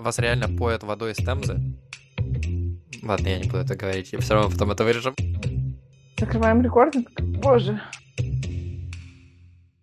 Вас реально поят водой из Темзы? Ладно, я не буду это говорить, я все равно потом это вырежем. Закрываем recording. Боже.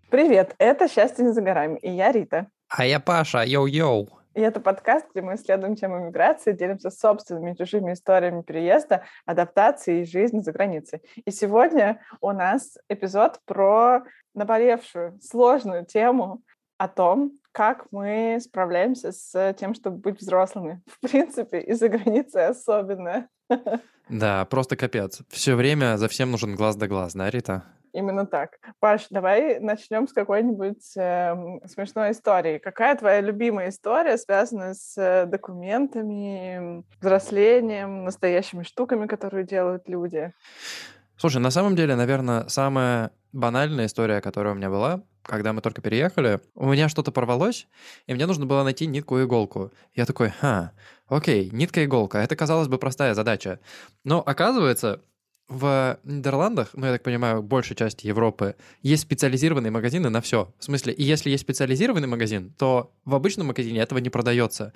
Привет, это «Счастье не за горами», и я Рита. А я Паша, йоу-йоу. И это подкаст, где мы исследуем тему миграции, делимся собственными и чужими историями переезда, адаптации и жизни за границей. И сегодня у нас эпизод про наболевшую, сложную тему о том, как мы справляемся с тем, чтобы быть взрослыми. В принципе, и за границей особенно. Да, просто капец. Все время за всем нужен глаз да глаз, да, Рита? Именно так. Паш, давай начнем с какой-нибудь э, смешной истории. Какая твоя любимая история, связанная с э, документами, взрослением, настоящими штуками, которые делают люди? Слушай, на самом деле, наверное, самая банальная история, которая у меня была, когда мы только переехали, у меня что-то порвалось, и мне нужно было найти нитку и иголку. Я такой, ха, окей, нитка и иголка. Это, казалось бы, простая задача. Но оказывается, в Нидерландах, ну, я так понимаю, большей части Европы, есть специализированные магазины на все. В смысле, и если есть специализированный магазин, то в обычном магазине этого не продается.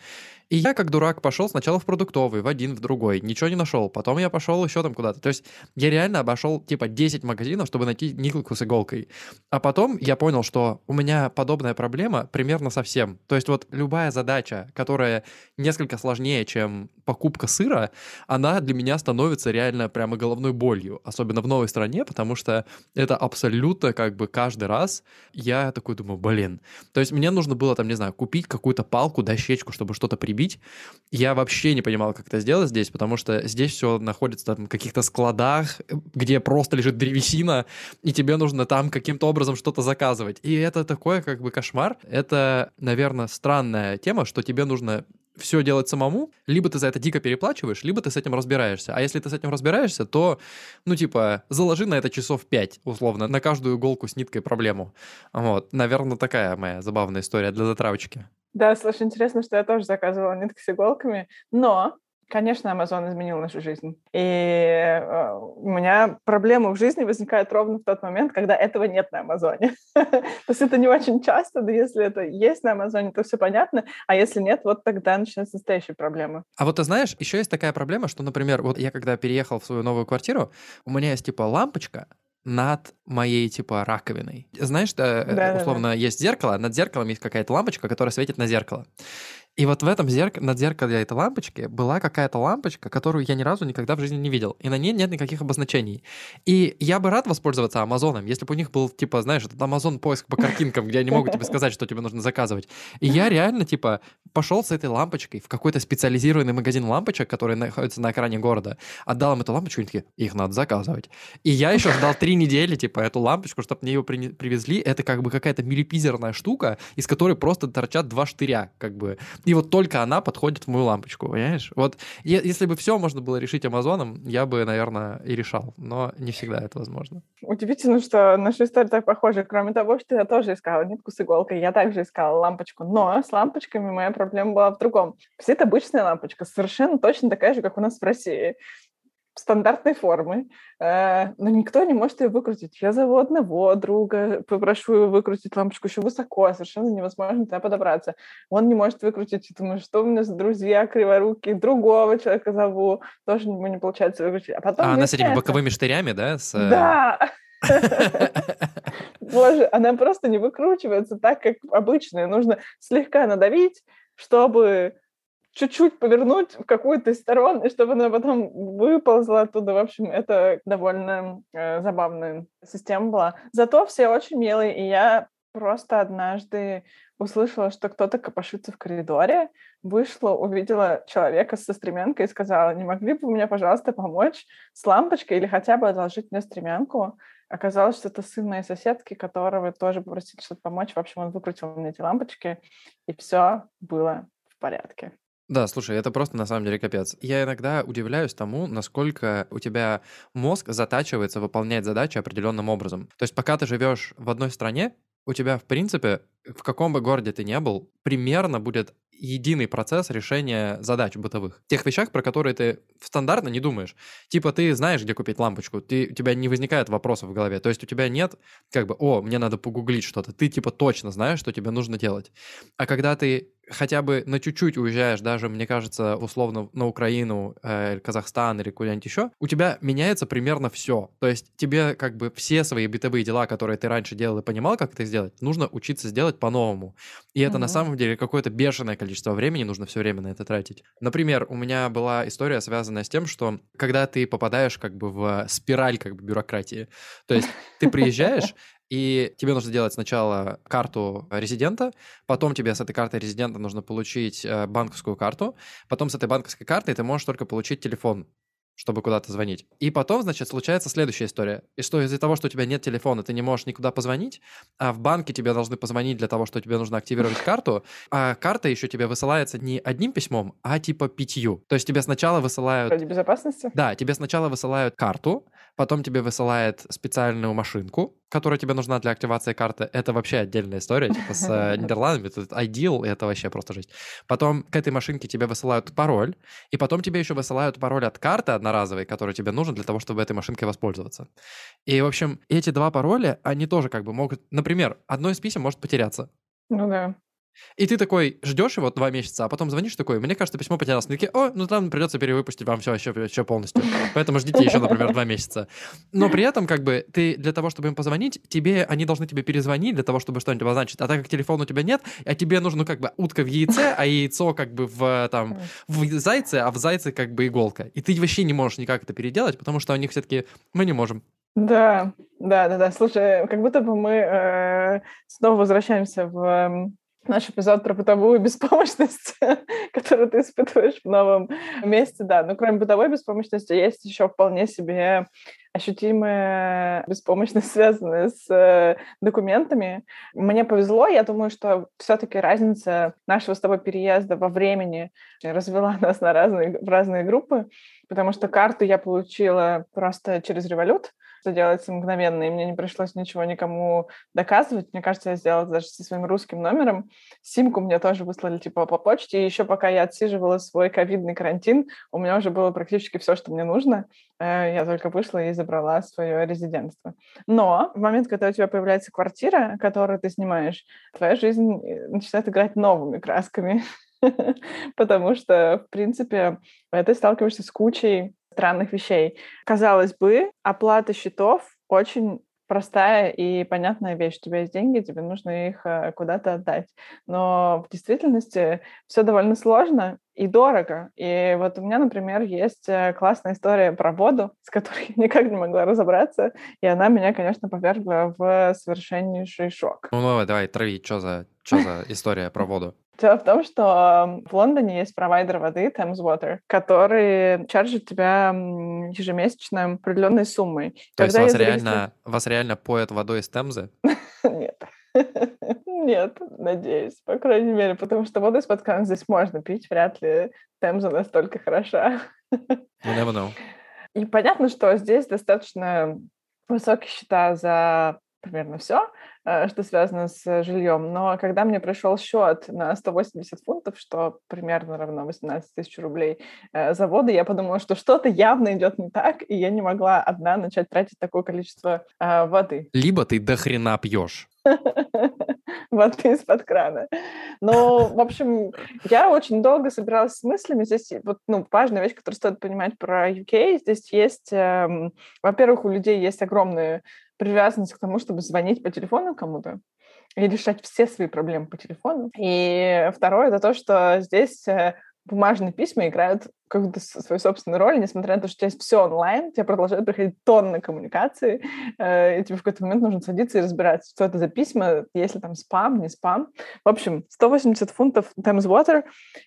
И я, как дурак, пошел сначала в продуктовый, в один, в другой, ничего не нашел. Потом я пошел еще там куда-то. То есть я реально обошел, типа, 10 магазинов, чтобы найти никелку с иголкой. А потом я понял, что у меня подобная проблема примерно совсем. То есть вот любая задача, которая несколько сложнее, чем покупка сыра, она для меня становится реально прямо головной болью, особенно в новой стране, потому что это абсолютно как бы каждый раз я такой думаю, блин. То есть мне нужно было там, не знаю, купить какую-то палку, дощечку, чтобы что-то прибить. Я вообще не понимал, как это сделать здесь, потому что здесь все находится там в каких-то складах, где просто лежит древесина, и тебе нужно там каким-то образом что-то заказывать. И это такой как бы кошмар. Это, наверное, странная тема, что тебе нужно все делать самому, либо ты за это дико переплачиваешь, либо ты с этим разбираешься. А если ты с этим разбираешься, то, ну, типа, заложи на это часов 5, условно, на каждую иголку с ниткой проблему. Вот, наверное, такая моя забавная история для затравочки. Да, слушай, интересно, что я тоже заказывала нитки с иголками, но Конечно, Amazon изменил нашу жизнь. И э, у меня проблемы в жизни возникают ровно в тот момент, когда этого нет на Амазоне. То есть это не очень часто, но если это есть на Амазоне, то все понятно, а если нет, вот тогда начинаются настоящие проблемы. А вот ты знаешь, еще есть такая проблема, что, например, вот я когда переехал в свою новую квартиру, у меня есть типа лампочка, над моей, типа, раковиной. Знаешь, да, э, условно, да, да. есть зеркало, над зеркалом есть какая-то лампочка, которая светит на зеркало. И вот в этом зерк... над зеркалом этой лампочки была какая-то лампочка, которую я ни разу никогда в жизни не видел. И на ней нет никаких обозначений. И я бы рад воспользоваться Амазоном, если бы у них был, типа, знаешь, этот Амазон поиск по картинкам, где они могут тебе сказать, что тебе нужно заказывать. И я реально, типа, пошел с этой лампочкой в какой-то специализированный магазин лампочек, который находится на экране города, отдал им эту лампочку, и такие, их надо заказывать. И я еще ждал три недели, типа, эту лампочку, чтобы мне ее при... привезли. Это как бы какая-то милипизерная штука, из которой просто торчат два штыря, как бы. И вот только она подходит в мою лампочку, понимаешь? Вот если бы все можно было решить Амазоном, я бы, наверное, и решал, но не всегда это возможно. Удивительно, что наша история так похожа. Кроме того, что я тоже искала нитку с иголкой, я также искала лампочку. Но с лампочками моя проблема была в другом. Все это обычная лампочка, совершенно точно такая же, как у нас в России стандартной формы, э, но никто не может ее выкрутить. Я зову одного друга, попрошу его выкрутить лампочку еще высоко, совершенно невозможно туда подобраться. Он не может выкрутить, и думаю, что у меня за друзья криворукие, другого человека зову, тоже ему не получается выкрутить. А, потом а она с этими боковыми штырями, да? С... Э, да! Боже, она просто не выкручивается так, как обычная. Нужно слегка надавить, чтобы чуть-чуть повернуть в какую-то из сторон, и чтобы она потом выползла оттуда. В общем, это довольно э, забавная система была. Зато все очень милые, и я просто однажды услышала, что кто-то копошится в коридоре, вышла, увидела человека со стремянкой и сказала, не могли бы вы мне, пожалуйста, помочь с лампочкой или хотя бы одолжить мне стремянку? Оказалось, что это сын моей соседки, которого тоже попросили что-то помочь. В общем, он выкрутил мне эти лампочки, и все было в порядке. Да, слушай, это просто на самом деле капец. Я иногда удивляюсь тому, насколько у тебя мозг затачивается выполнять задачи определенным образом. То есть пока ты живешь в одной стране, у тебя, в принципе, в каком бы городе ты ни был, примерно будет единый процесс решения задач бытовых. Тех вещах, про которые ты стандартно не думаешь. Типа ты знаешь, где купить лампочку, ты, у тебя не возникает вопросов в голове. То есть у тебя нет как бы, о, мне надо погуглить что-то. Ты типа точно знаешь, что тебе нужно делать. А когда ты хотя бы на чуть-чуть уезжаешь, даже, мне кажется, условно на Украину, э, Казахстан или куда-нибудь еще, у тебя меняется примерно все. То есть тебе как бы все свои бытовые дела, которые ты раньше делал и понимал, как это сделать, нужно учиться сделать по-новому. И это угу. на самом деле какое-то бешеное количество времени нужно все время на это тратить. Например, у меня была история, связанная с тем, что когда ты попадаешь как бы в спираль как бы бюрократии, то есть ты приезжаешь, и тебе нужно сделать сначала карту резидента, потом тебе с этой картой резидента нужно получить э, банковскую карту, потом с этой банковской картой ты можешь только получить телефон чтобы куда-то звонить. И потом, значит, случается следующая история. И что из-за того, что у тебя нет телефона, ты не можешь никуда позвонить, а в банке тебе должны позвонить для того, что тебе нужно активировать карту, а карта еще тебе высылается не одним письмом, а типа пятью. То есть тебе сначала высылают... Ради безопасности? Да, тебе сначала высылают карту, потом тебе высылает специальную машинку, которая тебе нужна для активации карты. Это вообще отдельная история, типа с э, Нидерландами. Тут Ideal, это вообще просто жесть. Потом к этой машинке тебе высылают пароль, и потом тебе еще высылают пароль от карты одноразовой, который тебе нужен для того, чтобы этой машинкой воспользоваться. И, в общем, эти два пароля, они тоже как бы могут... Например, одно из писем может потеряться. Ну да. И ты такой ждешь его два месяца, а потом звонишь такой, мне кажется, письмо потерялось. Они такие, о, ну там придется перевыпустить вам все еще, еще полностью. Поэтому ждите еще, например, два месяца. Но при этом, как бы, ты для того, чтобы им позвонить, тебе, они должны тебе перезвонить для того, чтобы что-нибудь обозначить. А так как телефона у тебя нет, а тебе нужно, ну, как бы, утка в яйце, а яйцо, как бы, в, там, в зайце, а в зайце, как бы, иголка. И ты вообще не можешь никак это переделать, потому что у них все-таки, мы не можем. Да, да, да, да. Слушай, как будто бы мы э, снова возвращаемся в наш эпизод про бытовую беспомощность, которую ты испытываешь в новом месте, да. Но кроме бытовой беспомощности есть еще вполне себе ощутимая беспомощность, связанная с э, документами. Мне повезло, я думаю, что все-таки разница нашего с тобой переезда во времени развела нас на разные, в разные группы, потому что карту я получила просто через револют, что делается мгновенно, и мне не пришлось ничего никому доказывать. Мне кажется, я сделала даже со своим русским номером. Симку мне тоже выслали типа по почте, и еще пока я отсиживала свой ковидный карантин, у меня уже было практически все, что мне нужно. Э, я только вышла и забрала свое резидентство. Но в момент, когда у тебя появляется квартира, которую ты снимаешь, твоя жизнь э, начинает играть новыми красками. Потому что, в принципе, ты сталкиваешься с кучей странных вещей. Казалось бы, оплата счетов очень простая и понятная вещь. У тебя есть деньги, тебе нужно их э, куда-то отдать. Но в действительности все довольно сложно и дорого. И вот у меня, например, есть э, классная история про воду, с которой я никак не могла разобраться, и она меня, конечно, повергла в совершеннейший шок. Ну, давай, давай, трави, что за, что за история про воду? Дело в том, что в Лондоне есть провайдер воды Thames Water, который чаржит тебя ежемесячно определенной суммой. То Когда есть вас реально, вас реально поят водой из Темзы? Нет. Нет, надеюсь, по крайней мере, потому что воду из-под крана здесь можно пить, вряд ли Темза настолько хороша. You never know. И понятно, что здесь достаточно высокие счета за примерно все, э, что связано с жильем. Но когда мне пришел счет на 180 фунтов, что примерно равно 18 тысяч рублей э, за воду, я подумала, что что-то явно идет не так, и я не могла одна начать тратить такое количество э, воды. Либо ты до хрена пьешь. воды из-под крана. Но, в общем, я очень долго собиралась с мыслями. Здесь вот, ну, важная вещь, которую стоит понимать про UK. Здесь есть, эм, во-первых, у людей есть огромная привязанность к тому, чтобы звонить по телефону кому-то и решать все свои проблемы по телефону. И второе — это то, что здесь э, бумажные письма играют какую-то свою собственную роль, несмотря на то, что у тебя есть все онлайн, тебе продолжают приходить тонны коммуникации, э, и тебе в какой-то момент нужно садиться и разбираться, что это за письма, если там спам, не спам. В общем, 180 фунтов Thames Water.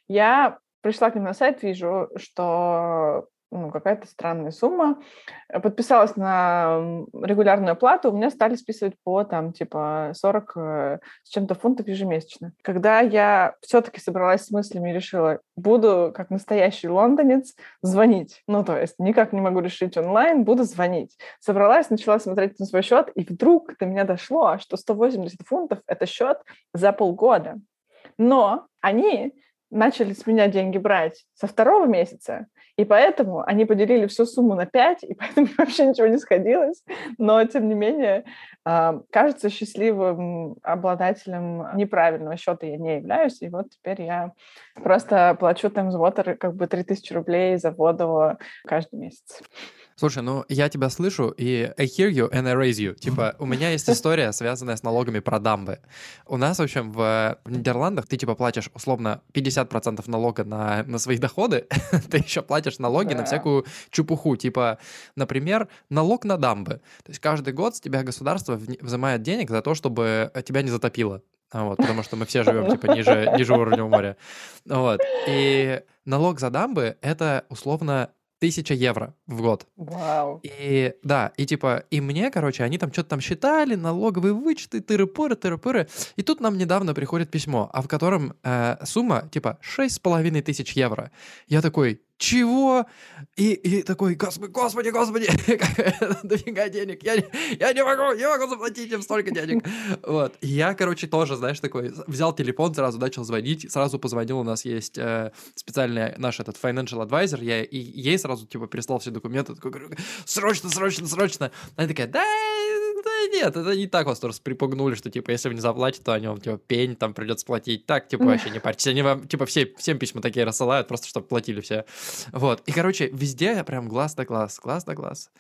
Я пришла к ним на сайт, вижу, что ну, какая-то странная сумма. Э, подписалась на регулярную оплату, у меня стали списывать по там типа 40 э, с чем-то фунтов ежемесячно. Когда я все-таки собралась с мыслями и решила, буду как настоящий лондонец звонить. Ну, то есть никак не могу решить онлайн, буду звонить. Собралась, начала смотреть на свой счет, и вдруг до меня дошло, что 180 фунтов — это счет за полгода. Но они начали с меня деньги брать со второго месяца, И поэтому они поделили всю сумму на 5, и поэтому вообще ничего не сходилось. Но, тем не менее, кажется, счастливым обладателем неправильного счета я не являюсь. И вот теперь я просто плачу Thames Water как бы 3000 рублей за воду каждый месяц. Слушай, ну я тебя слышу, и I hear you and I raise you. Типа, у меня есть история, связанная с налогами про дамбы. У нас, в общем, в, в Нидерландах ты, типа, платишь, условно, 50% налога на, на свои доходы, ты еще платишь налоги на всякую чепуху. Типа, например, налог на дамбы. То есть каждый год с тебя государство взимает денег за то, чтобы тебя не затопило. Вот, потому что мы все живем, типа, ниже, ниже уровня моря. Вот. И налог за дамбы — это, условно, тысяча евро в год. Вау. И да, и типа, и мне, короче, они там что-то там считали, налоговые вычеты, тыры-пыры, тыры-пыры. И тут нам недавно приходит письмо, а в котором э, сумма типа шесть с половиной тысяч евро. Я такой, чего? И, и такой, господи, господи, господи, дофига денег, я, я не могу, не могу заплатить им столько денег. Вот, и я, короче, тоже, знаешь, такой, взял телефон, сразу начал звонить, сразу позвонил, у нас есть э, специальный наш этот financial advisor, я и ей сразу, типа, прислал все документы, такой, говорю, срочно, срочно, срочно. Она такая, да, да нет, это не так вас просто припугнули, что, типа, если вы не заплатите, то о нем, типа, пень там придется платить. Так, типа, вообще не парьтесь. Они вам, типа, все, всем письма такие рассылают, просто чтобы платили все. Вот. И, короче, везде прям глаз да глаз, глаз да глаз.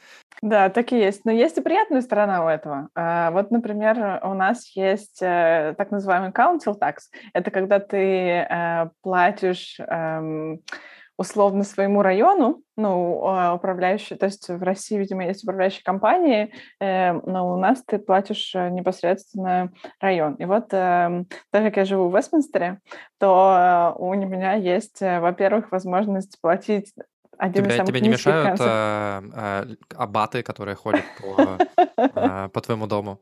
Да, так и есть. Но есть и приятная сторона у этого. А, вот, например, у нас есть э, так называемый council tax. Это когда ты э, платишь эм, условно своему району, ну, а, управляющий, то есть в России, видимо, есть управляющие компании, э, но у нас ты платишь э, непосредственно район. И вот, э, так как я живу в Вестминстере, то у меня есть, э, во-первых, возможность платить один тебя, из тебе не мешают а, а, абаты, которые ходят по, а, по твоему дому?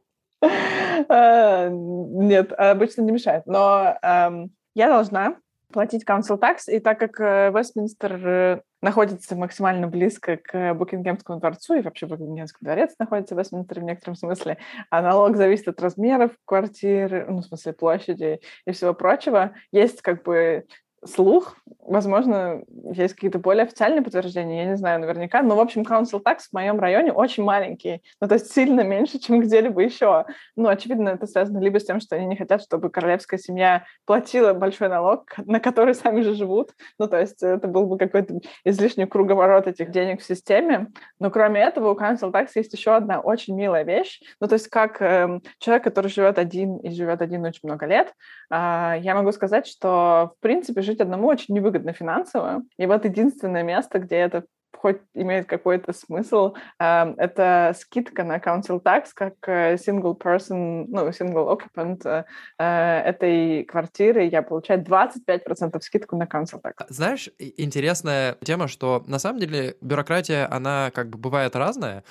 Нет, обычно не мешает. Но эм, я должна платить council tax, и так как э, Вестминстер э, находится максимально близко к Букингемскому дворцу, и вообще Букингемский дворец находится в Вестминстере в некотором смысле, а налог зависит от размеров квартиры, ну, в смысле площади и всего прочего, есть как бы слух, возможно, есть какие-то более официальные подтверждения, я не знаю наверняка, но, в общем, council tax в моем районе очень маленький, ну, то есть сильно меньше, чем где-либо еще. Ну, очевидно, это связано либо с тем, что они не хотят, чтобы королевская семья платила большой налог, на который сами же живут, ну, то есть это был бы какой-то излишний круговорот этих денег в системе, но кроме этого у council tax есть еще одна очень милая вещь, ну, то есть как э, человек, который живет один и живет один очень много лет, э, я могу сказать, что, в принципе, жить одному очень невыгодно финансово. И вот единственное место, где это хоть имеет какой-то смысл, эм, это скидка на council tax как э, single person, ну, single occupant э, э, этой квартиры, я получаю 25% скидку на council tax. А, знаешь, интересная тема, что на самом деле бюрократия, она как бы бывает разная,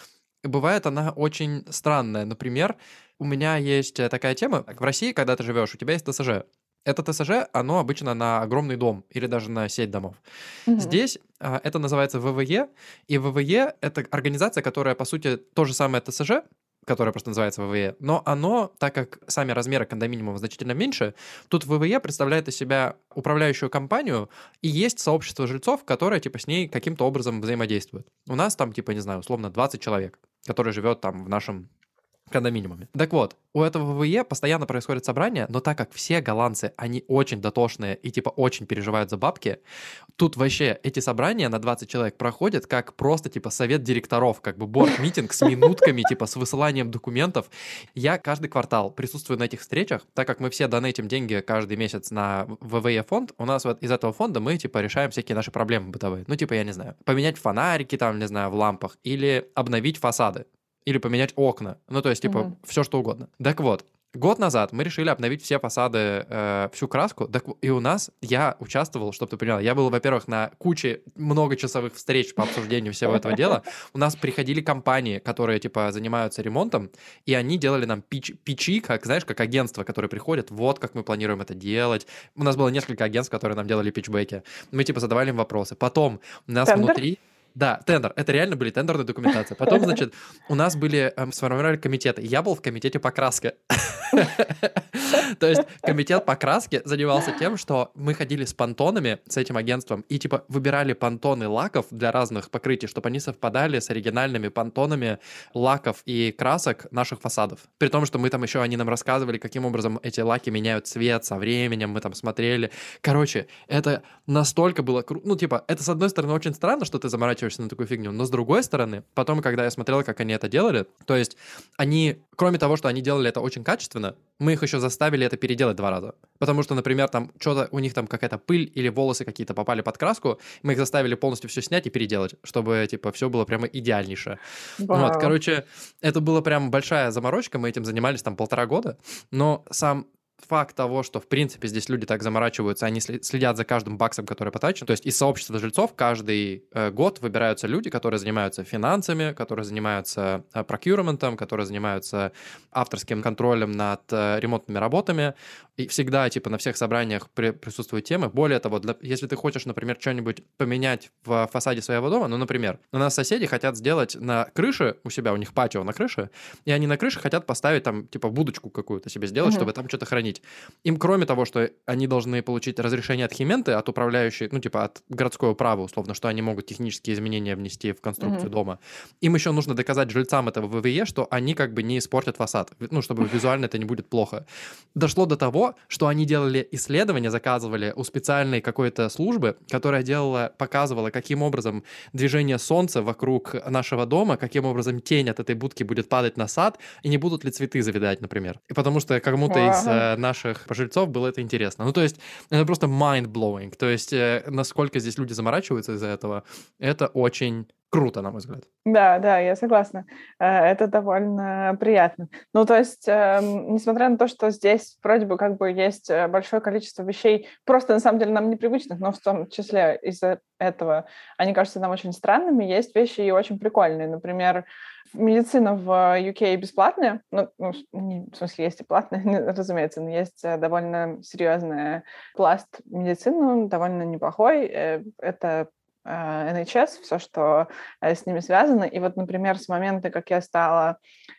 бывает она очень странная. Например, у меня есть такая тема, в России, когда ты живешь, у тебя есть ТСЖ, это ТСЖ, оно обычно на огромный дом или даже на сеть домов. Угу. Здесь а, это называется ВВЕ, и ВВЕ — это организация, которая, по сути, то же самое ТСЖ, которое просто называется ВВЕ, но оно, так как сами размеры кондоминиума значительно меньше, тут ВВЕ представляет из себя управляющую компанию, и есть сообщество жильцов, которое, типа, с ней каким-то образом взаимодействует. У нас там, типа, не знаю, условно, 20 человек, которые живет там в нашем кондоминиумами. Так вот, у этого ВВЕ постоянно происходит собрание, но так как все голландцы, они очень дотошные и типа очень переживают за бабки, тут вообще эти собрания на 20 человек проходят как просто типа совет директоров, как бы борт-митинг с минутками, типа с высыланием документов. Я каждый квартал присутствую на этих встречах, так как мы все донатим деньги каждый месяц на ВВЕ фонд, у нас вот из этого фонда мы типа решаем всякие наши проблемы бытовые. Ну типа, я не знаю, поменять фонарики там, не знаю, в лампах или обновить фасады или поменять окна. Ну, то есть, типа, угу. все что угодно. Так вот, Год назад мы решили обновить все фасады, э, всю краску. Так, и у нас, я участвовал, чтобы ты поняла, я был, во-первых, на куче многочасовых встреч по обсуждению всего этого дела. У нас приходили компании, которые, типа, занимаются ремонтом, и они делали нам пич, пичи, как, знаешь, как агентство, которые приходят, вот как мы планируем это делать. У нас было несколько агентств, которые нам делали пичбеки. Мы, типа, задавали им вопросы. Потом у нас Тендер? внутри... Да, тендер. Это реально были тендерные документации. Потом, значит, у нас были, эм, сформировали комитеты. Я был в комитете по краске. То есть комитет по краске занимался тем, что мы ходили с понтонами, с этим агентством, и типа выбирали понтоны лаков для разных покрытий, чтобы они совпадали с оригинальными понтонами лаков и красок наших фасадов. При том, что мы там еще, они нам рассказывали, каким образом эти лаки меняют цвет со временем, мы там смотрели. Короче, это настолько было круто. Ну, типа, это, с одной стороны, очень странно, что ты заморачиваешься на такую фигню, но с другой стороны, потом, когда я смотрел, как они это делали, то есть они, кроме того, что они делали это очень качественно, мы их еще заставили это переделать два раза. Потому что, например, там что-то у них там какая-то пыль или волосы какие-то попали под краску, мы их заставили полностью все снять и переделать, чтобы, типа, все было прямо идеальнейшее. Вау. Вот, короче, это была прям большая заморочка, мы этим занимались там полтора года, но сам факт того, что, в принципе, здесь люди так заморачиваются, они следят за каждым баксом, который потрачен. То есть из сообщества жильцов каждый э, год выбираются люди, которые занимаются финансами, которые занимаются э, procurement, которые занимаются авторским контролем над э, ремонтными работами. И всегда, типа, на всех собраниях при, присутствуют темы. Более того, для, если ты хочешь, например, что-нибудь поменять в фасаде своего дома, ну, например, у нас соседи хотят сделать на крыше у себя, у них патио на крыше, и они на крыше хотят поставить там, типа, будочку какую-то себе сделать, mm-hmm. чтобы там что-то хранить хранить. Им, кроме того, что они должны получить разрешение от Хименты, от управляющей, ну, типа, от городского права, условно, что они могут технические изменения внести в конструкцию mm-hmm. дома, им еще нужно доказать жильцам этого ВВЕ, что они как бы не испортят фасад, ну, чтобы визуально это не будет плохо. Дошло до того, что они делали исследования, заказывали у специальной какой-то службы, которая делала, показывала, каким образом движение солнца вокруг нашего дома, каким образом тень от этой будки будет падать на сад, и не будут ли цветы завидать, например. И потому что кому-то из э, наших пожильцов было это интересно. Ну, то есть, это просто mind-blowing. То есть, э, насколько здесь люди заморачиваются из-за этого, это очень круто, на мой взгляд. Да, да, я согласна. Э, это довольно приятно. Ну, то есть, эм, несмотря на то, что здесь вроде бы как бы есть э, большое количество вещей, просто на самом деле нам непривычных, но в том числе из-за этого они кажутся нам очень странными, есть вещи и очень прикольные. Например, медицина в UK бесплатная, ну, ну в смысле, есть и платная, разумеется, но есть э, довольно серьезный пласт медицины, довольно неплохой. Это NHS, э, все, что э, с ними связано. И вот, например, с момента, как я стала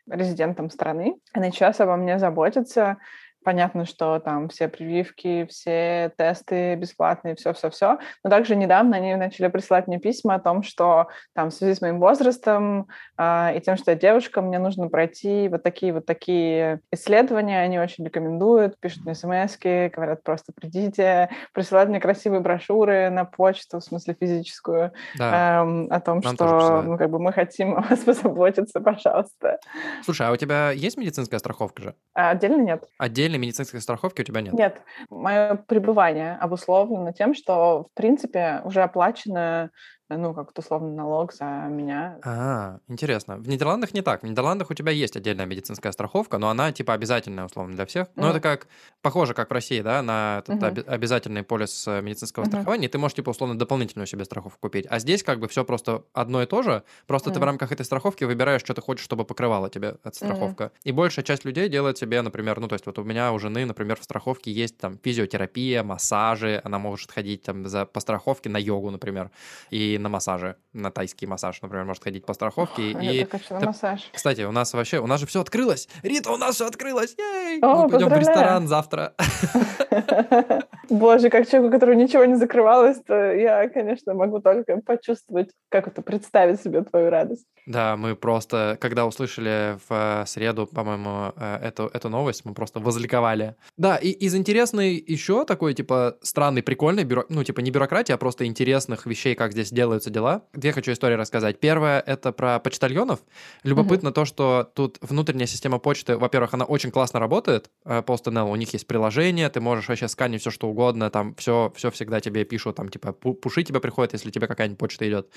резидентом страны, NHS обо мне заботится, Понятно, что там все прививки, все тесты бесплатные, все-все-все. Но также недавно они начали присылать мне письма о том, что там в связи с моим возрастом э, и тем, что я девушка, мне нужно пройти вот такие вот такие исследования. Они очень рекомендуют, пишут мне смс говорят, просто придите, присылают мне красивые брошюры на почту, в смысле физическую, да. э, о том, Нам что ну, как бы мы хотим о вас позаботиться, пожалуйста. Слушай, а у тебя есть медицинская страховка же? А, отдельно нет. Отдельно отдельной медицинской страховки у тебя нет? Нет. Мое пребывание обусловлено тем, что, в принципе, уже оплачено ну, как условно налог за меня. А, интересно. В Нидерландах не так. В Нидерландах у тебя есть отдельная медицинская страховка, но она типа обязательная, условно, для всех. Ну, mm. это как, похоже, как в России, да, на этот mm-hmm. об- обязательный полис э, медицинского mm-hmm. страхования, и ты можешь, типа, условно, дополнительную себе страховку купить. А здесь как бы все просто одно и то же, просто mm. ты в рамках этой страховки выбираешь, что ты хочешь, чтобы покрывала тебе эта страховка. Mm. И большая часть людей делает себе, например, ну, то есть вот у меня у жены, например, в страховке есть там физиотерапия, массажи, она может ходить там за, по страховке на йогу, например, и на массаже на тайский массаж, например, может ходить по страховке. Я и... хочу на массаж. Кстати, у нас вообще, у нас же все открылось. Рита, у нас все открылось. Ей! О, Мы пойдем в ресторан завтра. Боже, как человеку, который ничего не закрывалось, то я, конечно, могу только почувствовать, как это, представить себе твою радость. Да, мы просто, когда услышали в среду, по-моему, э, эту, эту новость, мы просто возликовали. Да, и из интересной еще такой, типа, странный, прикольный, бюро... ну, типа, не бюрократия, а просто интересных вещей, как здесь делаются дела. Две хочу истории рассказать. Первое — это про почтальонов. Любопытно mm-hmm. то, что тут внутренняя система почты, во-первых, она очень классно работает, PostNL, у них есть приложение, ты можешь вообще сканить все, что угодно, там все, все всегда тебе пишут, там, типа, пуши тебе приходят, если тебе какая-нибудь почта идет.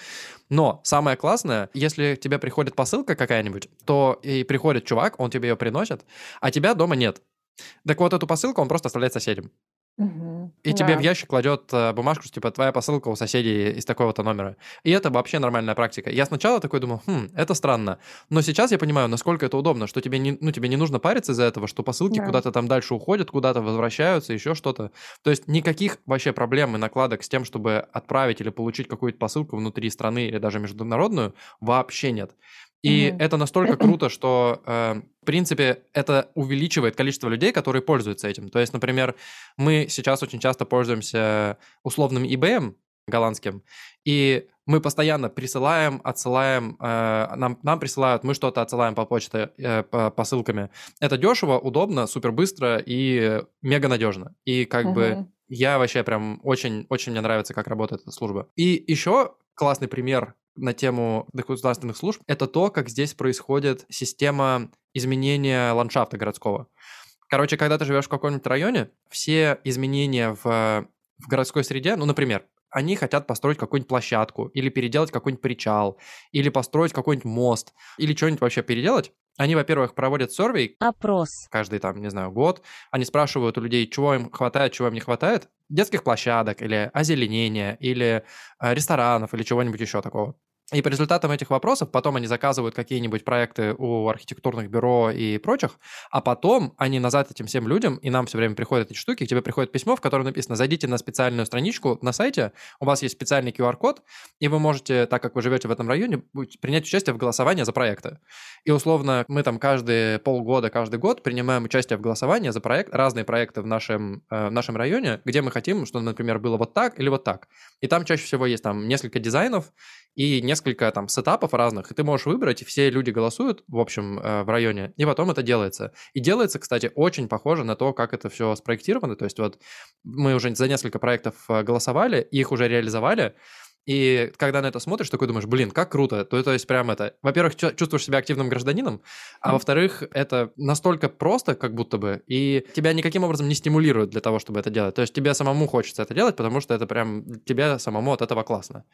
Но самое классное, если тебе приходит посылка какая-нибудь, то и приходит чувак, он тебе ее приносит, а тебя дома нет. Так вот, эту посылку он просто оставляет соседям. И тебе в Да. ящик кладет э, бумажку, что типа твоя посылка у соседей из такого-то номера. И это вообще нормальная практика. Я сначала такой думал, хм, это странно. Но сейчас я понимаю, насколько это удобно, что тебе не, ну, тебе не нужно париться из-за этого, что посылки Да. куда-то там дальше уходят, куда-то возвращаются, еще что-то. То есть никаких вообще проблем и накладок с тем, чтобы отправить или получить какую-то посылку внутри страны или даже международную, вообще нет. И Мгм. это настолько круто, что, э, в принципе, это увеличивает количество людей, которые пользуются этим. То есть, например, мы сейчас очень часто пользуемся условным eBay голландским, и мы постоянно присылаем, отсылаем, э, нам, нам присылают, мы что-то отсылаем по почте, э, по посылками. Это дешево, удобно, супер быстро и мега надежно. И как бы Мгм. я вообще прям очень, очень мне нравится, как работает эта служба. И еще классный пример на тему государственных служб – это то, как здесь происходит система изменения ландшафта городского. Короче, когда ты живешь в каком-нибудь районе, все изменения в, в городской среде, ну, например, они хотят построить какую-нибудь площадку, или переделать какой-нибудь причал, или построить какой-нибудь мост, или что-нибудь вообще переделать. Они, во-первых, проводят сервей Опрос. каждый там, не знаю, год. Они спрашивают у людей, чего им хватает, чего им не хватает. Детских площадок или озеленения, или э, ресторанов, или чего-нибудь еще такого. И по результатам этих вопросов потом они заказывают какие-нибудь проекты у архитектурных бюро и прочих, а потом они назад этим всем людям, и нам все время приходят эти штуки, к тебе приходит письмо, в котором написано, зайдите на специальную страничку на сайте, у вас есть специальный QR-код, и вы можете, так как вы живете в этом районе, принять участие в голосовании за проекты. И условно мы там каждые полгода, каждый год принимаем участие в голосовании за проект, разные проекты в нашем, э, в нашем районе, где мы хотим, что, например, было вот так или вот так. И там чаще всего есть там несколько дизайнов и несколько там сетапов разных, и ты можешь выбрать, и все люди голосуют, в общем, э, в районе, и потом это делается. И делается, кстати, очень похоже на то, как это все спроектировано. То есть вот мы уже за несколько проектов э, голосовали, их уже реализовали, и когда на это смотришь, такой думаешь, блин, как круто. То, то есть прям это, во-первых, чу- чувствуешь себя активным гражданином, а во-вторых, это настолько просто, как будто бы, и тебя никаким образом не стимулирует для того, чтобы это делать. То есть тебе самому хочется это делать, потому что это прям тебе самому от этого классно.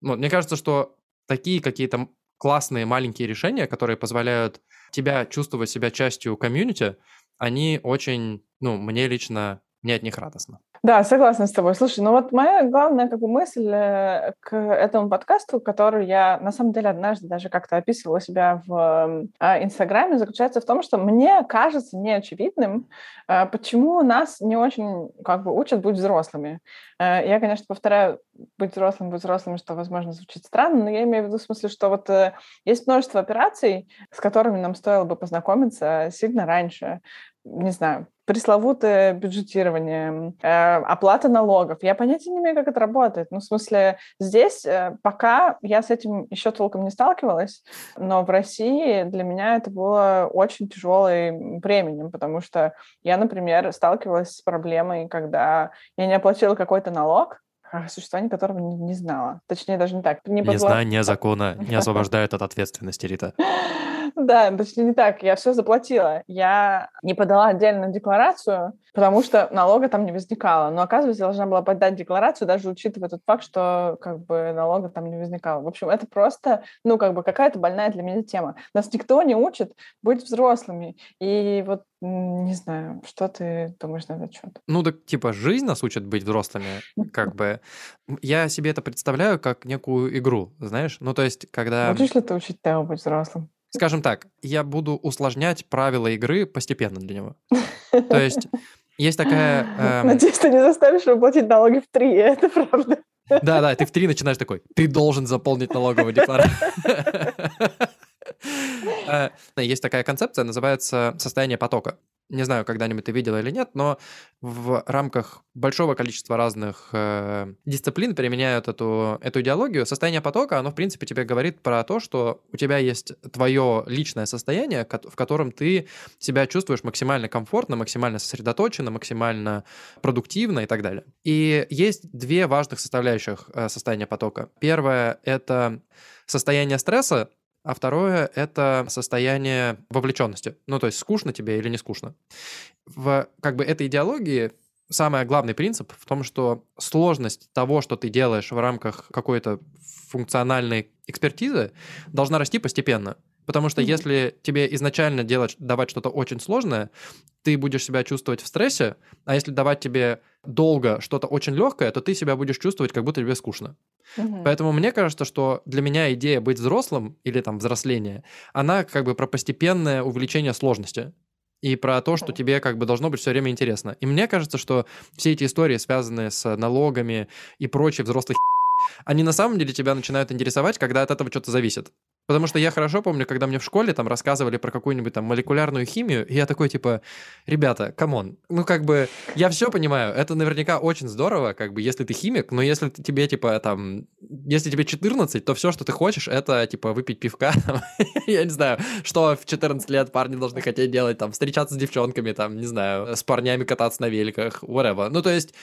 Вот, мне кажется, что такие какие-то классные маленькие решения, которые позволяют тебя чувствовать себя частью комьюнити, они очень, ну, мне лично, мне от них радостно. Да, согласна с тобой. Слушай, ну вот моя главная как бы мысль э, к этому подкасту, который я на самом деле однажды даже как-то описывала себя в а, Инстаграме, заключается в том, что мне кажется неочевидным, э, почему нас не очень как бы учат быть взрослыми. Э, Я, конечно, повторяю, быть взрослым, быть взрослым, что, возможно, звучит странно, но я имею в виду в смысле, что вот э, есть множество операций, с которыми нам стоило бы познакомиться сильно раньше. Не знаю, пресловутое бюджетирование, э, оплата налогов. Я понятия не имею, как это работает. Ну, в смысле, здесь э, пока я с этим еще толком не сталкивалась, но в России для меня это было очень тяжелым бременем, потому что я, например, сталкивалась с проблемой, когда я не оплатила какой-то налог, о существовании которого не, не знала. Точнее, даже не так. Не подла- Незнание закона не освобождает от ответственности, Рита. Да, точнее не так. Я все заплатила. Я не подала отдельную декларацию, потому что налога там не возникало. Но, оказывается, я должна была подать декларацию, даже учитывая тот факт, что как бы налога там не возникало. В общем, это просто, ну, как бы какая-то больная для меня тема. Нас никто не учит быть взрослыми. И вот не знаю, что ты думаешь на этот счет? Ну, так типа жизнь нас учит быть взрослыми, как бы. Я себе это представляю как некую игру, знаешь? Ну, то есть, когда, Будешь ли ты учить Тео быть взрослым? Скажем так, я буду усложнять правила игры постепенно для него. То есть, есть такая... эм, Надеюсь, ты не заставишь его платить налоги в три, это правда. Да-да, ты в три начинаешь такой, ты должен заполнить налоговую декларацию. Э, Есть такая концепция, называется состояние потока. Не знаю, когда-нибудь ты видела или нет, но в рамках большого количества разных э, дисциплин применяют эту, эту идеологию. Состояние потока, оно, в принципе, тебе говорит про то, что у тебя есть твое личное состояние, в котором ты себя чувствуешь максимально комфортно, максимально сосредоточенно, максимально продуктивно и так далее. И есть две важных составляющих э, состояния потока. Первое — это состояние стресса, а второе — это состояние вовлеченности. Ну, то есть скучно тебе или не скучно. В как бы этой идеологии самый главный принцип в том, что сложность того, что ты делаешь в рамках какой-то функциональной экспертизы, должна расти постепенно. Потому что если тебе изначально делать, давать что-то очень сложное, ты будешь себя чувствовать в стрессе, а если давать тебе долго что-то очень легкое, то ты себя будешь чувствовать, как будто тебе скучно. Угу. Поэтому мне кажется, что для меня идея быть взрослым или там взросление, она как бы про постепенное увеличение сложности и про то, что тебе как бы должно быть все время интересно. И мне кажется, что все эти истории, связанные с налогами и прочей взрослой они на самом деле тебя начинают интересовать, когда от этого что-то зависит. Потому что я хорошо помню, когда мне в школе там рассказывали про какую-нибудь там молекулярную химию, и я такой типа, ребята, come on, ну как бы я все понимаю, это наверняка очень здорово, как бы если ты химик, но если тебе типа там, если тебе 14, то все, что ты хочешь, это типа выпить пивка, я не знаю, что в 14 лет парни должны хотеть делать, там, встречаться с девчонками, там, не знаю, с парнями кататься на великах, whatever. Ну то есть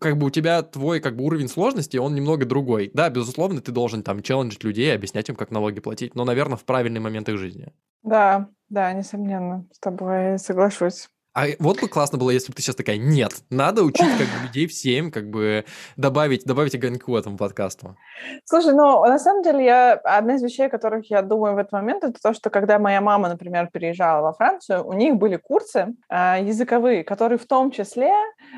как бы у тебя твой как бы уровень сложности, он немного другой. Да, безусловно, ты должен там челленджить людей, объяснять им, как налоги платить, но, наверное, в правильный момент их жизни. Да, да, несомненно, с тобой соглашусь. А вот бы классно было, если бы ты сейчас такая, нет, надо учить как бы людей всем, как бы добавить, добавить огоньку этому подкасту. Слушай, ну, на самом деле, я, одна из вещей, о которых я думаю в этот момент, это то, что когда моя мама, например, переезжала во Францию, у них были курсы э, языковые, которые в том числе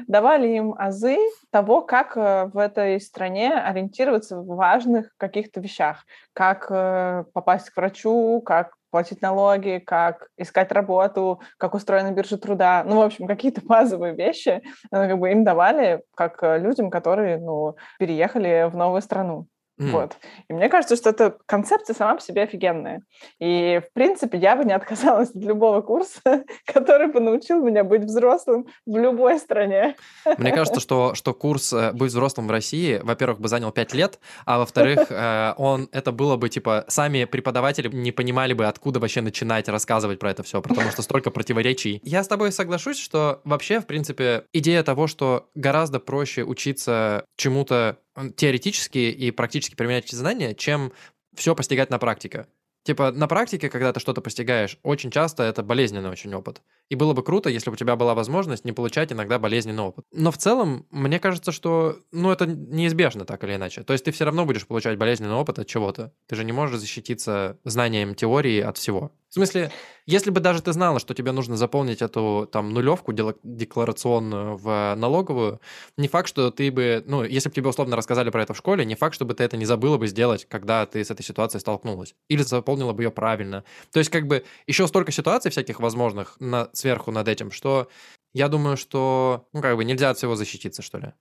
давали им азы того, как э, в этой стране ориентироваться в важных каких-то вещах, как э, попасть к врачу, как платить налоги, как искать работу, как устроена биржа труда. Ну, в общем, какие-то базовые вещи ну, как бы им давали как э, людям, которые ну, переехали в новую страну. Mm. Вот. И мне кажется, что эта концепция сама по себе офигенная. И, в принципе, я бы не отказалась от любого курса, который бы научил меня быть взрослым в любой стране. Мне кажется, что, что курс э, «Быть взрослым в России», во-первых, бы занял 5 лет, а во-вторых, э, он, это было бы, типа, сами преподаватели не понимали бы, откуда вообще начинать рассказывать про это все, потому что столько противоречий. Я с тобой соглашусь, что вообще, в принципе, идея того, что гораздо проще учиться чему-то теоретически и практически применять эти знания, чем все постигать на практике. Типа, на практике, когда ты что-то постигаешь, очень часто это болезненный очень опыт. И было бы круто, если бы у тебя была возможность не получать иногда болезненный опыт. Но в целом, мне кажется, что, ну, это неизбежно так или иначе. То есть ты все равно будешь получать болезненный опыт от чего-то. Ты же не можешь защититься знанием теории от всего. В смысле, если бы даже ты знала, что тебе нужно заполнить эту там нулевку декларационную в налоговую, не факт, что ты бы, ну, если бы тебе условно рассказали про это в школе, не факт, чтобы ты это не забыла бы сделать, когда ты с этой ситуацией столкнулась. Или заполнила бы ее правильно. То есть, как бы, еще столько ситуаций всяких возможных на, сверху над этим, что я думаю, что, ну, как бы нельзя от всего защититься, что ли.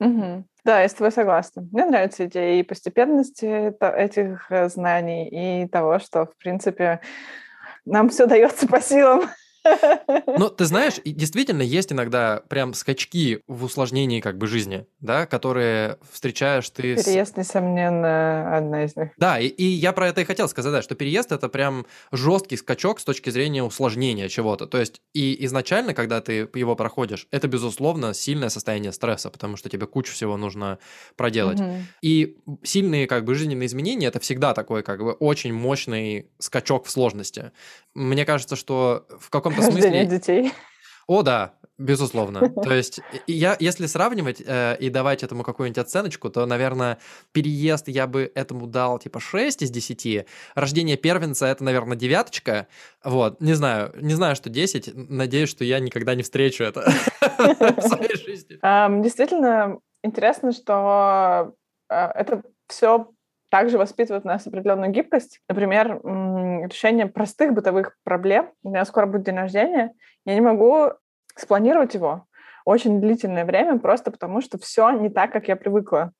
Угу. Да, я с тобой согласна. Мне нравится идея и постепенности этих э, знаний, и того, что, в принципе, нам все дается по силам. Ну, ты знаешь, действительно есть иногда прям скачки в усложнении как бы жизни, да, которые встречаешь ты... Переезд, с... несомненно, одна из них. Да, и, и я про это и хотел сказать, да, что переезд это прям жесткий скачок с точки зрения усложнения чего-то. То есть и изначально, когда ты его проходишь, это, безусловно, сильное состояние стресса, потому что тебе кучу всего нужно проделать. Угу. И сильные как бы жизненные изменения это всегда такой как бы очень мощный скачок в сложности. Мне кажется, что в каком-то смысле... детей. О, да, безусловно. То есть, я, если сравнивать э, и давать этому какую-нибудь оценочку, то, наверное, переезд я бы этому дал типа 6 из 10. Рождение первенца это, наверное, девяточка. Вот, не знаю, не знаю, что 10. Надеюсь, что я никогда не встречу это в своей жизни. Действительно, интересно, что э, это все также воспитывает в нас определенную гибкость. Например, решение простых бытовых проблем. У меня скоро будет день рождения. Я не могу спланировать его очень длительное время, просто потому что все не так, как я привыкла.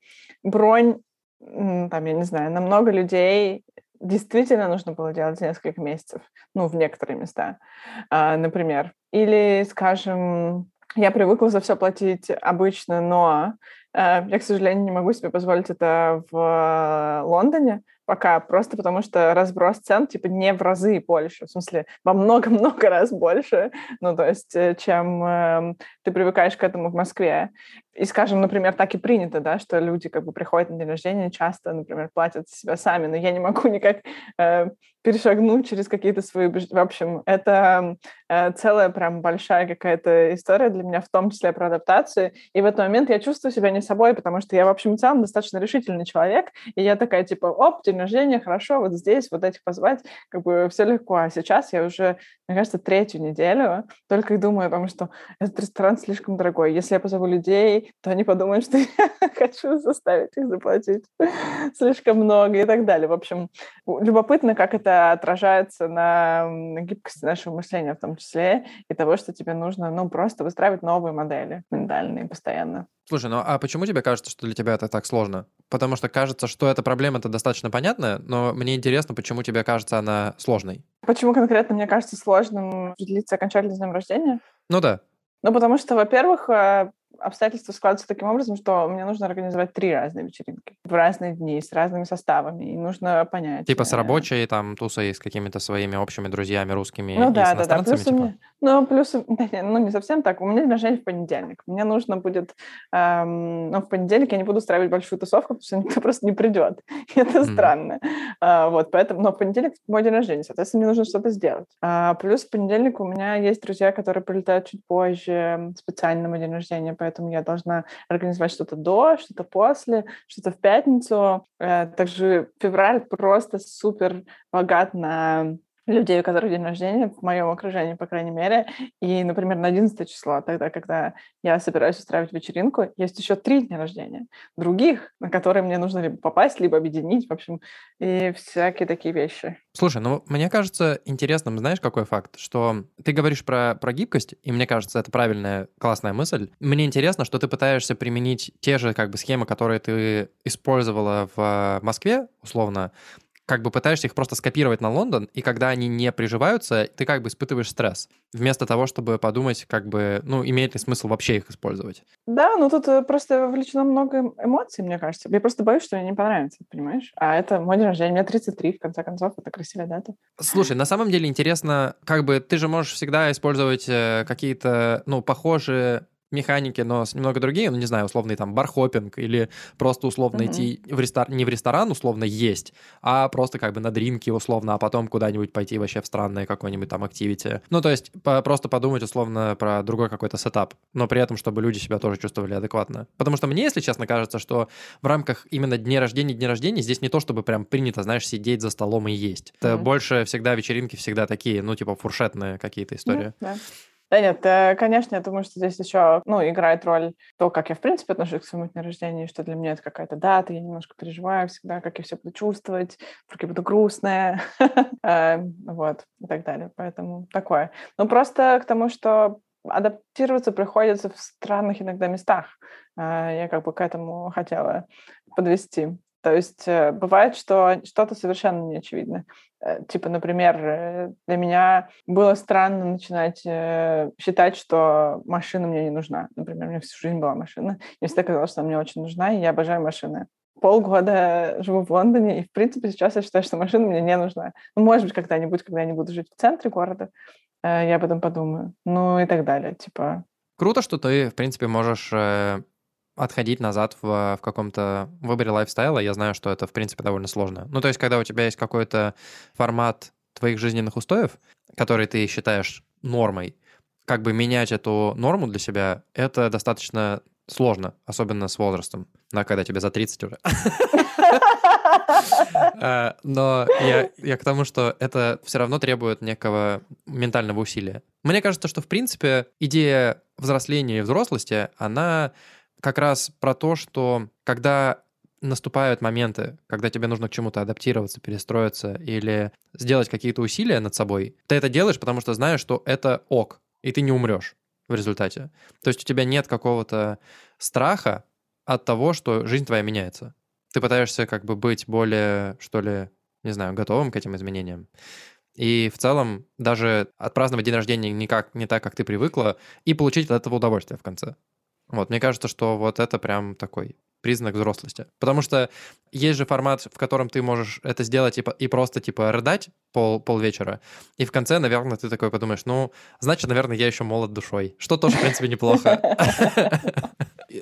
Бронь, там, я не знаю, на много людей действительно нужно было делать несколько месяцев, ну, в некоторые места, а, например. Или, скажем, я привыкла за все платить обычно, но я, к сожалению, не могу себе позволить это в э, Лондоне пока, просто потому что разброс цен, типа, не в разы больше, в смысле, во много-много раз больше, ну, то есть, э, чем э, ты привыкаешь к этому в Москве. И, скажем, например, так и принято, да, что люди как бы приходят на день рождения, часто, например, платят за себя сами, но я не могу никак э, перешагнуть через какие-то свои... В общем, это э, целая прям большая какая-то история для меня, в том числе про адаптацию. И в этот момент я чувствую себя не собой, потому что я, в общем и целом, достаточно решительный человек, и я такая, типа, оп, день рождения, хорошо, вот здесь, вот этих позвать, как бы все легко. А сейчас я уже, мне кажется, третью неделю только и думаю о том, что этот ресторан слишком дорогой. Если я позову людей, то они подумают, что я хочу заставить их заплатить слишком много и так далее. В общем, любопытно, как это отражается на гибкости нашего мышления в том числе, и того, что тебе нужно, ну, просто выстраивать новые модели ментальные постоянно. Слушай, ну а почему тебе кажется, что для тебя это так сложно? Потому что кажется, что эта проблема-то достаточно понятная, но мне интересно, почему тебе кажется она сложной. Почему конкретно мне кажется сложным определиться окончательно с днем рождения? Ну да. Ну, потому что, во-первых, э, обстоятельства складываются таким образом, что мне нужно организовать три разные вечеринки в разные дни с разными составами, и нужно понять. Типа с э, рабочей там тусой, с какими-то своими общими друзьями русскими ну, и да, с да, да. Плюс типа? мне, ну, плюс, ну, не совсем так. У меня день рождения в понедельник. Мне нужно будет, эм, ну, в понедельник я не буду устраивать большую тусовку, потому что никто просто не придет. Это странно. А, вот, поэтому, но в понедельник мой день рождения, соответственно, мне нужно что-то сделать. А, плюс в понедельник у меня есть друзья, которые прилетают чуть позже специально на мой день рождения, поэтому я должна организовать что-то до, что-то после, что-то в пятницу. Э, также февраль просто супер богат на людей, у которых день рождения, в моем окружении, по крайней мере. И, например, на 11 число, тогда, когда я собираюсь устраивать вечеринку, есть еще три дня рождения других, на которые мне нужно либо попасть, либо объединить, в общем, и всякие такие вещи. Слушай, ну, мне кажется интересным, знаешь, какой факт, что ты говоришь про, про гибкость, и мне кажется, это правильная, классная мысль. Мне интересно, что ты пытаешься применить те же, как бы, схемы, которые ты использовала в Москве, условно, как бы пытаешься их просто скопировать на Лондон, и когда они не приживаются, ты как бы испытываешь стресс, вместо того, чтобы подумать, как бы, ну, имеет ли смысл вообще их использовать. Да, ну тут э, просто вовлечено много эмоций, мне кажется. Я просто боюсь, что мне не понравится, понимаешь? А это мой день рождения, мне 33, в конце концов, это красивая дата. Слушай, на самом деле интересно, как бы ты же можешь всегда использовать э, какие-то, ну, похожие механики, но немного другие, ну, не знаю, условный там бархопинг или просто условно mm-hmm. идти в ресторан, не в ресторан условно есть, а просто как бы на дринки условно, а потом куда-нибудь пойти вообще в странное какое-нибудь там активити. Ну, то есть по- просто подумать условно про другой какой-то сетап, но при этом, чтобы люди себя тоже чувствовали адекватно. Потому что мне, если честно, кажется, что в рамках именно дня рождения, дня рождения здесь не то, чтобы прям принято, знаешь, сидеть за столом и есть. Mm-hmm. Это больше всегда вечеринки всегда такие, ну, типа фуршетные какие-то истории. Mm-hmm, yeah. Да нет, э, конечно, я думаю, что здесь еще, ну, играет роль то, как я, в принципе, отношусь к своему дню рождения, что для меня это какая-то дата, я немножко переживаю всегда, как я все буду чувствовать, вдруг я буду грустная, э, вот, и так далее. Поэтому такое. Ну, просто к тому, что адаптироваться приходится в странных иногда местах. Э, я как бы к этому хотела подвести. То есть бывает, что что-то совершенно не очевидно. Э, типа, например, э, для меня было странно начинать э, считать, что машина мне не нужна. Например, у меня всю жизнь была машина. Мне всегда казалось, что она мне очень нужна, и я обожаю машины. Полгода живу в Лондоне, и, в принципе, сейчас я считаю, что машина мне не нужна. Ну, может быть, когда-нибудь, когда я не буду жить в центре города, я об этом подумаю. Ну, и так далее, типа. Круто, что ты, в принципе, можешь отходить назад в, в каком-то выборе лайфстайла, я знаю, что это, в принципе, довольно сложно. Ну, то есть, когда у тебя есть какой-то формат твоих жизненных устоев, который ты считаешь нормой, как бы менять эту норму для себя, это достаточно сложно, особенно с возрастом, да, когда тебе за 30 уже. Э, но я, я к тому, что это все равно требует некого ментального усилия. Мне кажется, что, в принципе, идея взросления и взрослости, она как раз про то, что когда наступают моменты, когда тебе нужно к чему-то адаптироваться, перестроиться или сделать какие-то усилия над собой, ты это делаешь, потому что знаешь, что это ок, и ты не умрешь в результате. То есть у тебя нет какого-то страха от того, что жизнь твоя меняется. Ты пытаешься как бы быть более, что ли, не знаю, готовым к этим изменениям. И в целом даже отпраздновать день рождения никак, не так, как ты привыкла, и получить от этого удовольствие в конце. Вот, мне кажется, что вот это прям такой признак взрослости. Потому что есть же формат, в котором ты можешь это сделать и, и просто, типа, рыдать пол, полвечера, и в конце, наверное, ты такой подумаешь, ну, значит, наверное, я еще молод душой, что тоже, в принципе, неплохо.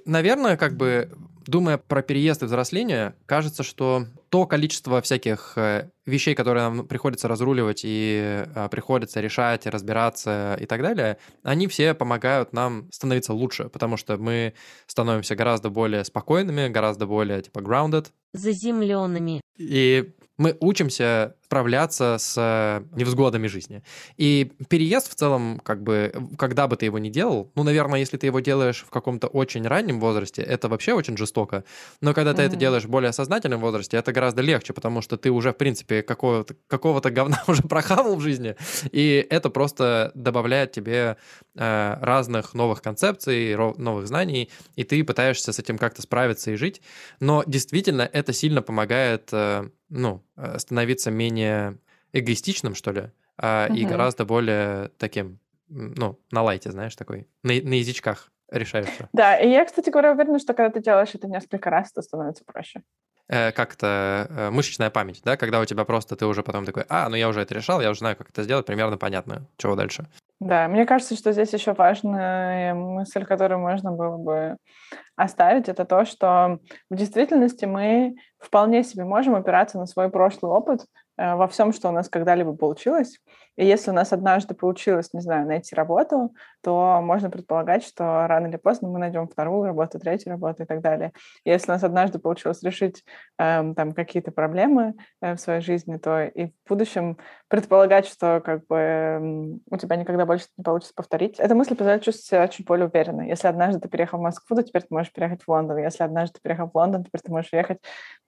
Наверное, как бы, думая про переезд и взросление, кажется, что то количество всяких э, вещей, которые нам приходится разруливать и а, приходится решать, и разбираться и так далее, они все помогают нам становиться лучше, потому что мы становимся гораздо более спокойными, гораздо более, типа, grounded. Заземленными. И мы учимся справляться с э, невзгодами жизни. И переезд в целом, как бы, когда бы ты его не делал, ну, наверное, если ты его делаешь в каком-то очень раннем возрасте, это вообще очень жестоко. Но когда mm-hmm. ты это делаешь в более сознательном возрасте, это гораздо легче, потому что ты уже, в принципе, какого-то, какого-то говна уже прохавал в жизни, и это просто добавляет тебе э, разных новых концепций, новых знаний, и ты пытаешься с этим как-то справиться и жить. Но действительно, это сильно помогает э, ну, э, становиться менее эгоистичным, что ли, а, угу. и гораздо более таким, ну, на лайте, знаешь, такой, на, на язычках решаешь все. Да, и я, кстати говоря, уверена, что когда ты делаешь это несколько раз, то становится проще. Э, как-то э, мышечная память, да, когда у тебя просто ты уже потом такой, а, ну я уже это решал, я уже знаю, как это сделать, примерно понятно, чего дальше. Да, мне кажется, что здесь еще важная мысль, которую можно было бы оставить, это то, что в действительности мы вполне себе можем опираться на свой прошлый опыт э, во всем, что у нас когда-либо получилось. И если у нас однажды получилось, не знаю, найти работу, то можно предполагать, что рано или поздно мы найдем вторую работу, третью работу и так далее. Если у нас однажды получилось решить эм, там какие-то проблемы э, в своей жизни, то и в будущем предполагать, что как бы э, у тебя никогда больше не получится повторить. Эта мысль позволяет чувствовать себя чуть более уверенно. Если однажды ты переехал в Москву, то теперь ты можешь переехать в Лондон. Если однажды ты переехал в Лондон, теперь ты можешь ехать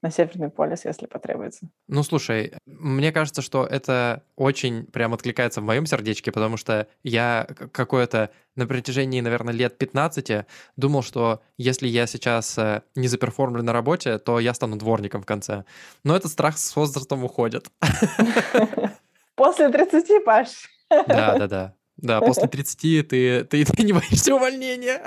на Северный полюс, если потребуется. Ну, слушай, мне кажется, что это очень прям откликается в моем сердечке, потому что я какое-то на протяжении, наверное, лет 15 думал, что если я сейчас э, не заперформлю на работе, то я стану дворником в конце. Но этот страх с возрастом уходит. После 30, Паш. Да, да, да. Да, после 30 ты, ты, ты не боишься увольнения.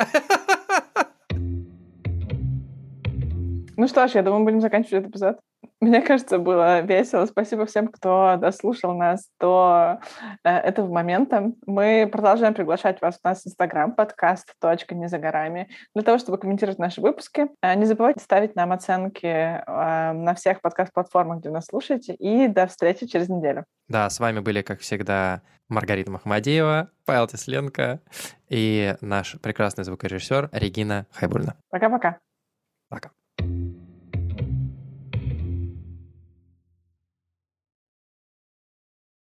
Ну что ж, я думаю, будем заканчивать этот эпизод. Мне кажется, было весело. Спасибо всем, кто дослушал нас до э, этого момента. Мы продолжаем приглашать вас в наш инстаграм подкаст «Точка не за горами» для того, чтобы комментировать наши выпуски. Э, не забывайте ставить нам оценки э, на всех подкаст-платформах, где нас слушаете. И до встречи через неделю. Да, с вами были, как всегда, Маргарита Махмадеева, Павел Тесленко и наш прекрасный звукорежиссер Регина Хайбульна. Пока-пока. Пока. -пока. Пока.